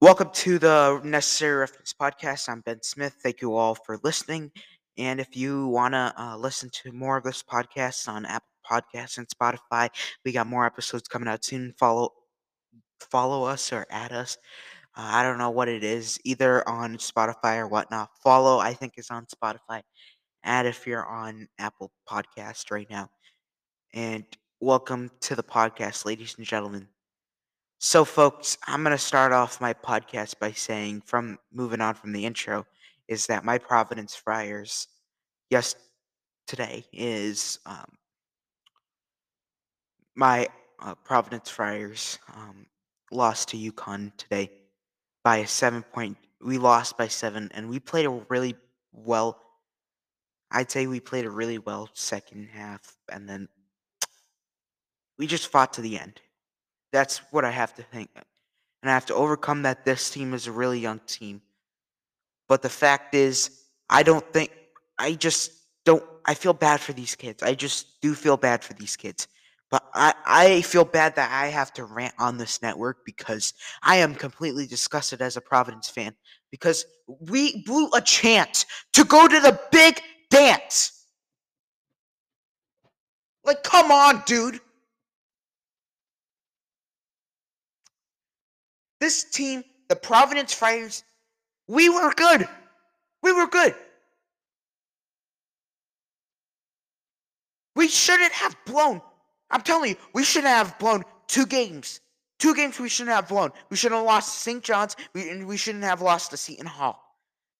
Welcome to the Necessary Reference Podcast. I'm Ben Smith. Thank you all for listening. And if you want to uh, listen to more of this podcast on Apple Podcasts and Spotify, we got more episodes coming out soon. Follow follow us or add us. Uh, I don't know what it is, either on Spotify or whatnot. Follow, I think, is on Spotify. Add if you're on Apple Podcast right now. And welcome to the podcast, ladies and gentlemen. So, folks, I'm going to start off my podcast by saying, from moving on from the intro, is that my Providence Friars, yes, today is um, my uh, Providence Friars um, lost to UConn today by a seven point. We lost by seven, and we played a really well. I'd say we played a really well second half, and then we just fought to the end. That's what I have to think. And I have to overcome that this team is a really young team. But the fact is, I don't think, I just don't, I feel bad for these kids. I just do feel bad for these kids. But I, I feel bad that I have to rant on this network because I am completely disgusted as a Providence fan because we blew a chance to go to the big dance. Like, come on, dude. This team, the Providence Friars, we were good. We were good. We shouldn't have blown. I'm telling you, we shouldn't have blown two games. Two games we shouldn't have blown. We shouldn't have lost to St. John's, we, and we shouldn't have lost to Seton Hall.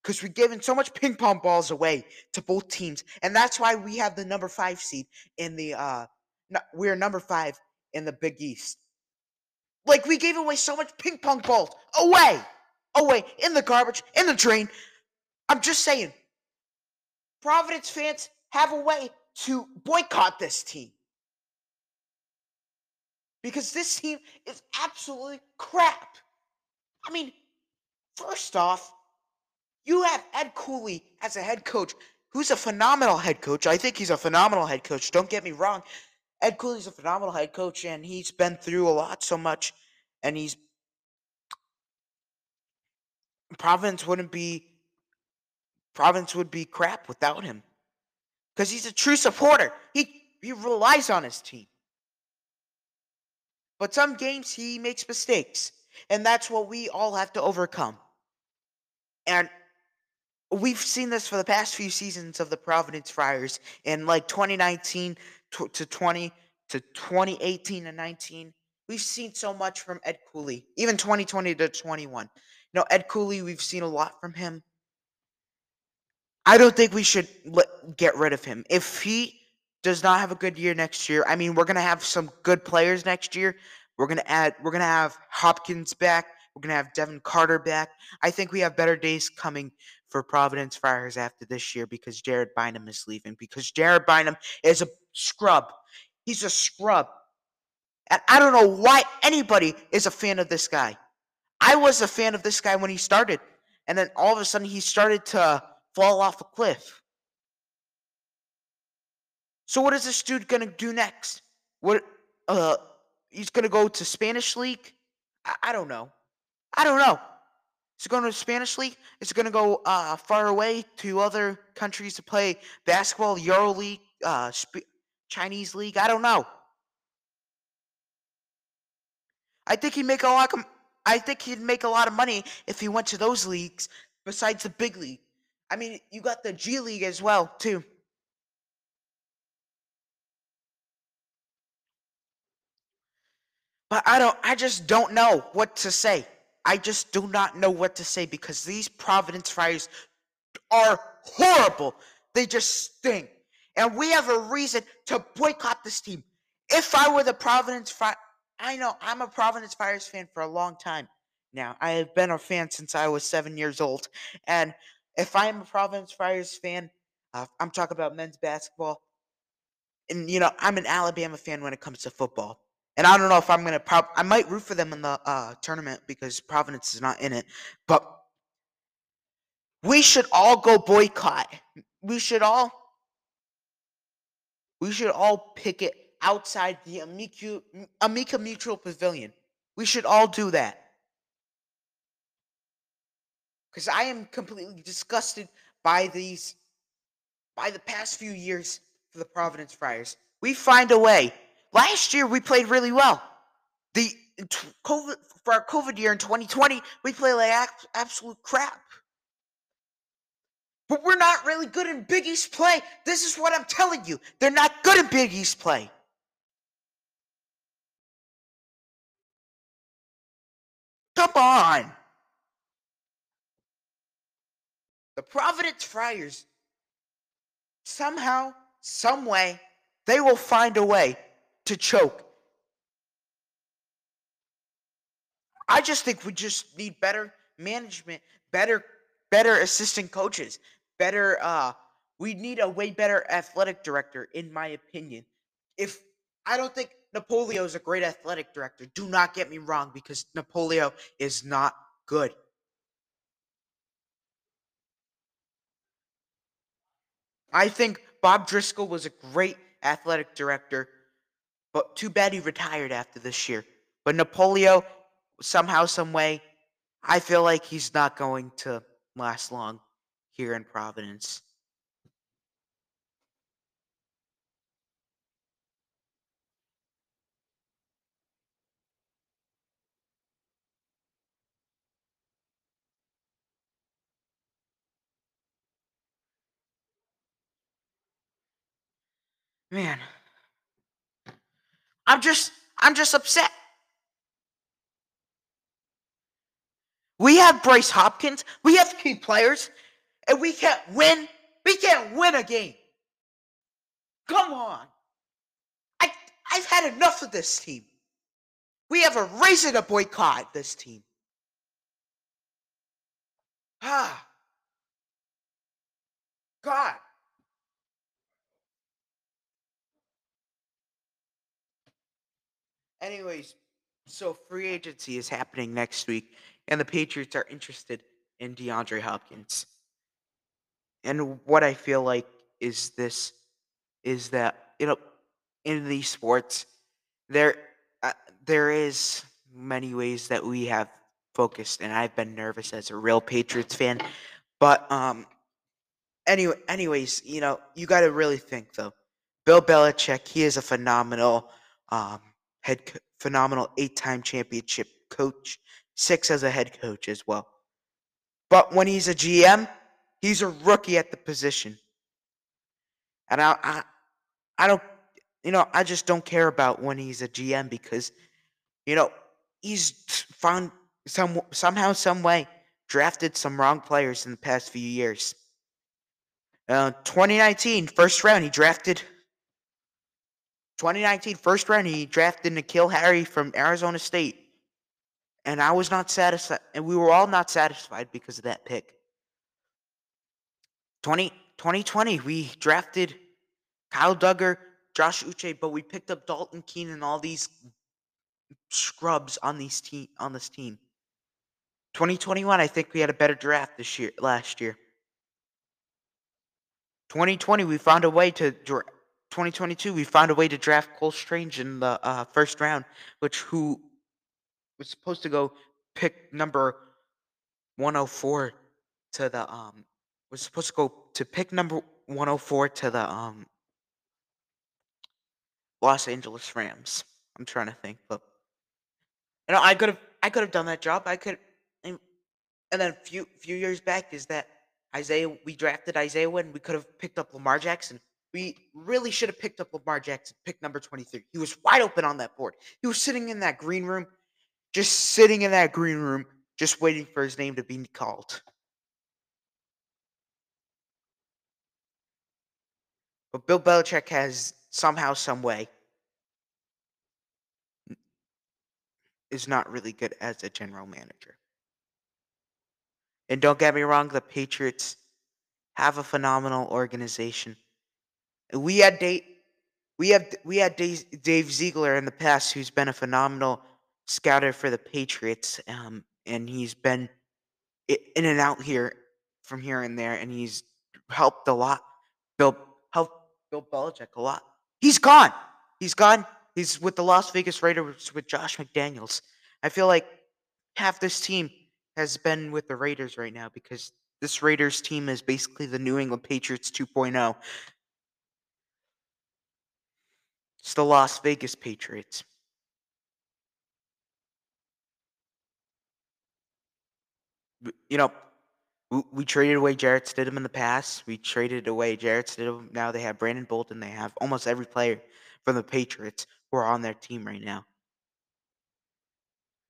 Because we've given so much ping pong balls away to both teams. And that's why we have the number five seed in the uh no, we're number five in the Big East. Like we gave away so much ping pong balls away, away in the garbage, in the drain. I'm just saying, Providence fans have a way to boycott this team because this team is absolutely crap. I mean, first off, you have Ed Cooley as a head coach, who's a phenomenal head coach. I think he's a phenomenal head coach. Don't get me wrong. Ed Cooley's a phenomenal head coach, and he's been through a lot so much, and he's Providence wouldn't be Providence would be crap without him. Because he's a true supporter. He he relies on his team. But some games he makes mistakes. And that's what we all have to overcome. And we've seen this for the past few seasons of the Providence Friars in like 2019 to, to 20 to 2018 and 19. We've seen so much from Ed Cooley, even 2020 to 21. You know, Ed Cooley, we've seen a lot from him. I don't think we should let, get rid of him. If he does not have a good year next year, I mean, we're gonna have some good players next year. We're gonna add. We're gonna have Hopkins back. We're gonna have Devin Carter back. I think we have better days coming for Providence Friars after this year because Jared Bynum is leaving. Because Jared Bynum is a scrub. He's a scrub. And I don't know why anybody is a fan of this guy. I was a fan of this guy when he started. And then all of a sudden he started to fall off a cliff. So what is this dude gonna do next? What uh he's gonna go to Spanish League? I, I don't know. I don't know. Is it going to Spanish League? Is it going to go uh, far away to other countries to play basketball, Euro League, uh, Sp- Chinese League? I don't know. I think he'd make a lot. Of, I think he'd make a lot of money if he went to those leagues besides the big league. I mean, you got the G League as well too. But I don't. I just don't know what to say. I just do not know what to say because these Providence Friars are horrible. They just stink. And we have a reason to boycott this team. If I were the Providence Friars, I know I'm a Providence Friars fan for a long time now. I have been a fan since I was seven years old. And if I'm a Providence Friars fan, uh, I'm talking about men's basketball. And, you know, I'm an Alabama fan when it comes to football. And I don't know if I'm gonna. Pro- I might root for them in the uh, tournament because Providence is not in it. But we should all go boycott. We should all. We should all pick it outside the Amica, Mutual Pavilion. We should all do that. because I am completely disgusted by these, by the past few years for the Providence Friars. We find a way. Last year we played really well. The COVID for our COVID year in 2020, we played like absolute crap. But we're not really good in Big East play. This is what I'm telling you. They're not good in Big East play. Come on. The Providence Friars, somehow, some way, they will find a way to choke. I just think we just need better management, better better assistant coaches, better uh we need a way better athletic director in my opinion. If I don't think Napolillo is a great athletic director. Do not get me wrong because Napolillo is not good. I think Bob Driscoll was a great athletic director, but too bad he retired after this year. But Napolillo, somehow, some way, I feel like he's not going to last long here in Providence. Man. I'm just I'm just upset. We have Bryce Hopkins, we have key players, and we can't win. We can't win a game. Come on. I I've had enough of this team. We have a reason to boycott this team. Ah. God. Anyways, so free agency is happening next week, and the Patriots are interested in DeAndre Hopkins. And what I feel like is this is that you know in these sports there uh, there is many ways that we have focused and I've been nervous as a real Patriots fan but um anyway anyways you know you got to really think though Bill Belichick he is a phenomenal um head co- phenomenal eight-time championship coach, six as a head coach as well. But when he's a GM, he's a rookie at the position. And I, I, I don't, you know, I just don't care about when he's a GM because, you know, he's found some somehow, some way drafted some wrong players in the past few years. Uh, 2019 first round, he drafted 2019 first round, he drafted N'Keal Harry from Arizona State. And I was not satisfied, and we were all not satisfied because of that pick. 20, 2020, we drafted Kyle Dugger, Josh Uche, but we picked up Dalton Keene and all these scrubs on these team on this team. 2021, I think we had a better draft this year last year. 2020, we found a way to 2022, we found a way to draft Cole Strange in the uh, first round, which who was supposed to go pick number 104 to the um was supposed to go to pick number 104 to the um Los Angeles Rams. I'm trying to think, but you know, I could have I could have done that job. I could and, then a few few years back is that Isaiah we drafted Isaiah when we could have picked up Lamar Jackson. We really should have picked up Lamar Jackson, pick number 23. He was wide open on that board. He was sitting in that green room, just sitting in that green room, just waiting for his name to be called. But Bill Belichick has somehow, some way, is not really good as a general manager. And don't get me wrong, the Patriots have a phenomenal organization. We had Dave, we have we had Dave, Dave Ziegler in the past, who's been a phenomenal scouter for the Patriots, um, and he's been in and out here from here and there, and he's helped a lot. Bill helped Bill Belichick a lot. He's gone. He's gone. He's with the Las Vegas Raiders with Josh McDaniels. I feel like half this team has been with the Raiders right now because this Raiders team is basically the New England Patriots 2.0. It's the Las Vegas Patriots. You know, we, traded away Jarrett Stidham in the past. We traded away Jarrett Stidham. Now they have Brandon Bolden. They have almost every player from the Patriots who are on their team right now.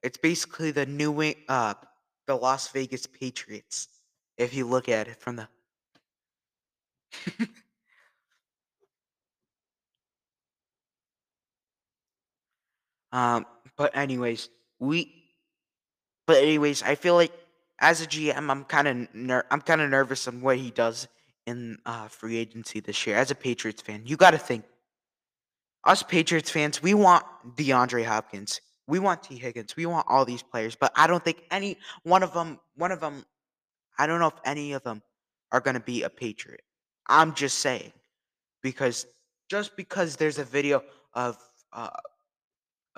It's basically the new uh the Las Vegas Patriots. If you look at it from the um but anyways, we but anyways, I feel like as a GM, I'm kind of ner- I'm kind of nervous on what he does in uh, free agency this year. As a Patriots fan, you got to think us Patriots fans, we want DeAndre Hopkins, we want Tee Higgins, we want all these players, but I don't think any one of them, one of them, I don't know if any of them are going to be a Patriot. I'm just saying because just because there's a video of uh,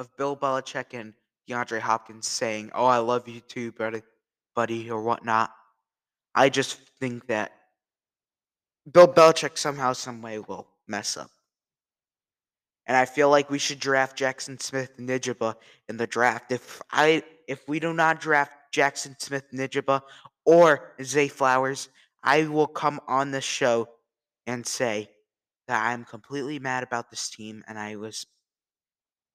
of Bill Belichick and DeAndre Hopkins saying, "Oh, I love you too, buddy," buddy or whatnot. I just think that Bill Belichick somehow, some way will mess up. And I feel like we should draft Jackson Smith-Njigba in the draft. If I if we do not draft Jackson Smith-Njigba or Zay Flowers, I will come on the show and say that I'm completely mad about this team and I was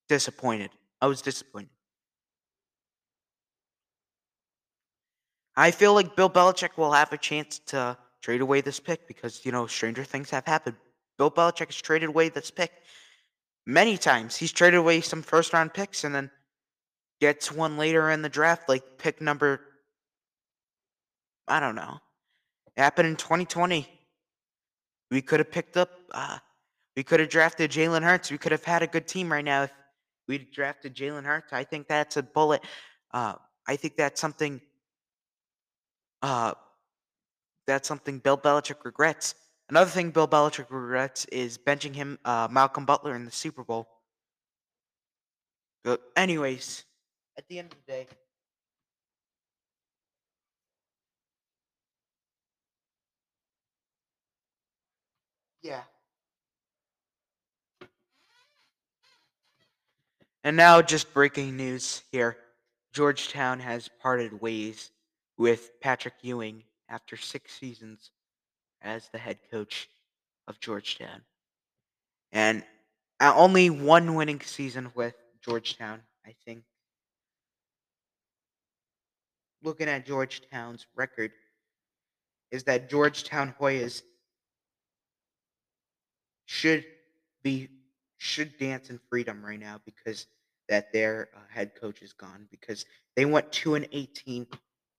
disappointed. I was disappointed. I feel like Bill Belichick will have a chance to trade away this pick because, you know, stranger things have happened. Bill Belichick has traded away this pick many times. He's traded away some first round picks and then gets one later in the draft, like pick number, I don't know. It happened in 2020. We could have picked up, uh, we could have drafted Jalen Hurts. We could have had a good team right now if we'd drafted Jalen Hurts. I think that's a bullet. Uh, I think that's something uh, that's something Bill Belichick regrets. Another thing Bill Belichick regrets is benching him, uh, Malcolm Butler, in the Super Bowl. But anyways, at the end of the day, yeah. And now, just breaking news here: Georgetown has parted ways with Patrick Ewing after six seasons as the head coach of Georgetown. And only one winning season with Georgetown, I think. Looking at Georgetown's record, is that Georgetown Hoyas should be should dance in freedom right now because that their uh, head coach is gone because they went 2 and 18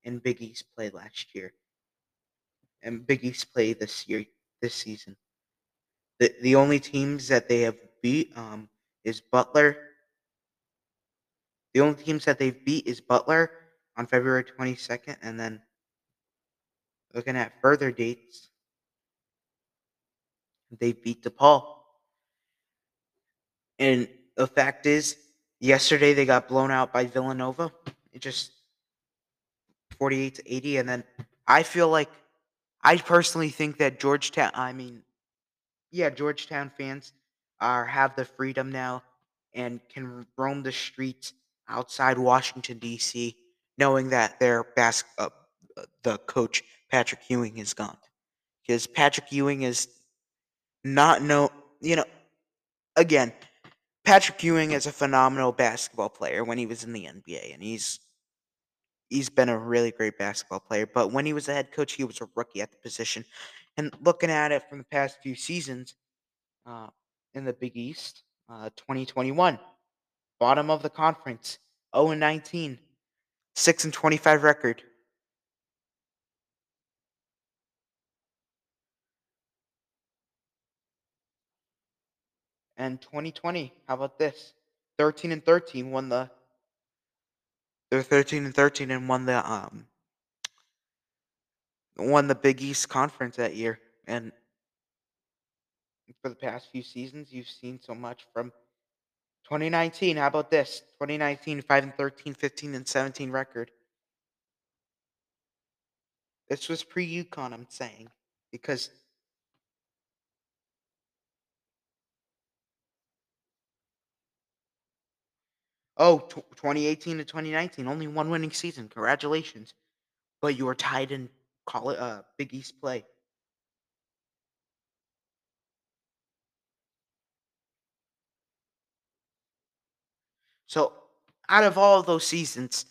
in Big East play last year, and Big East play this year, this season. The the only teams that they have beat um, is Butler. The only teams that they've beat is Butler on February 22nd, and then looking at further dates, they beat DePaul. And the fact is, yesterday they got blown out by Villanova. It just 48 to 80. And then I feel like I personally think that Georgetown, I mean, yeah, Georgetown fans are have the freedom now and can roam the streets outside Washington D.C. knowing that their bas- uh, the coach Patrick Ewing is gone because Patrick Ewing is not no you know again Patrick Ewing is a phenomenal basketball player when he was in the NBA and he's he's been a really great basketball player. But when he was a head coach, he was a rookie at the position. And looking at it from the past few seasons uh, in the Big East, uh, 2021, bottom of the conference, 0 and 19, 6 and 25 record. And 2020, how about this? 13 and 13 won the they're 13 and 13 and won the um won the Big East Conference that year. And for the past few seasons, you've seen so much from 2019. How about this? 2019, 5 and 13, 15 and 17 record. This was pre UConn, I'm saying, because oh, tw 2018 to 2019, only one winning season. Congratulations, but you were tied in call it uh, Big East play. So, out of all of those seasons,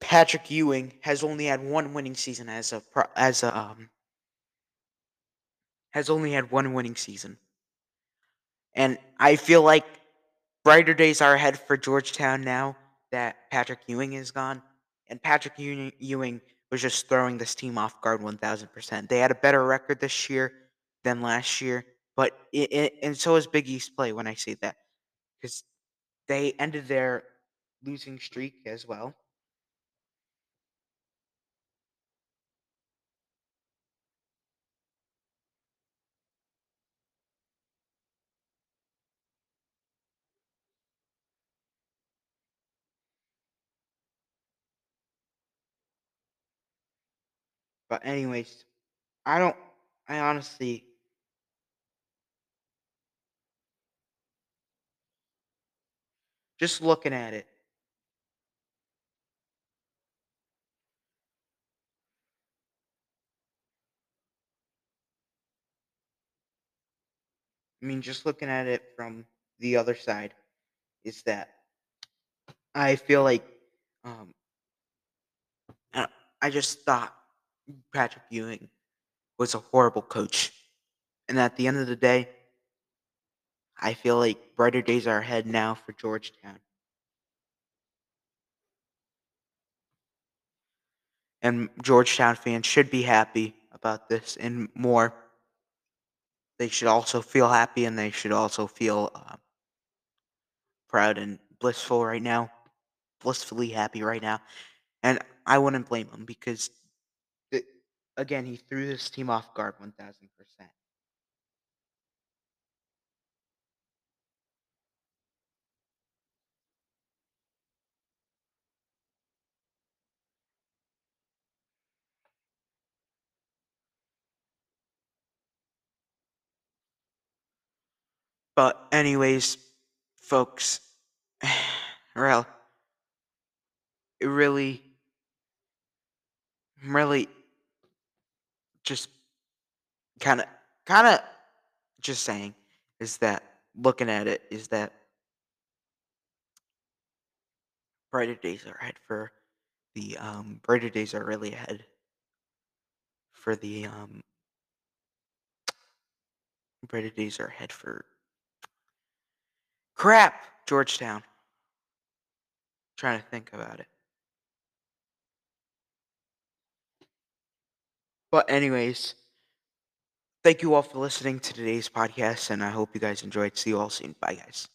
Patrick Ewing has only had one winning season as a as a um, has only had one winning season, and I feel like brighter days are ahead for Georgetown now that Patrick Ewing is gone, and Patrick Ewing, was just throwing this team off guard one thousand percent. They had a better record this year than last year, but it, it, and so is Big East play when I say that because they ended their losing streak as well. But anyways, I don't. I honestly. Just looking at it, I mean, just looking at it from the other side, is that I feel like um, I just thought Patrick Ewing was a horrible coach, and at the end of the day, I feel like brighter days are ahead now for Georgetown. And Georgetown fans should be happy about this and more. They should also feel happy and they should also feel uh, proud and blissful right now, blissfully happy right now. And I wouldn't blame them because, again, he threw this team off guard 1000%. But, anyways, folks, well, it really, really just kind of, kind of just saying is that looking at it is that brighter days are ahead for the um brighter days are really ahead for the um brighter days are ahead for crap Georgetown. trying to think about it. But anyways, thank you all for listening to today's podcast and I hope you guys enjoyed. See you all soon. Bye guys.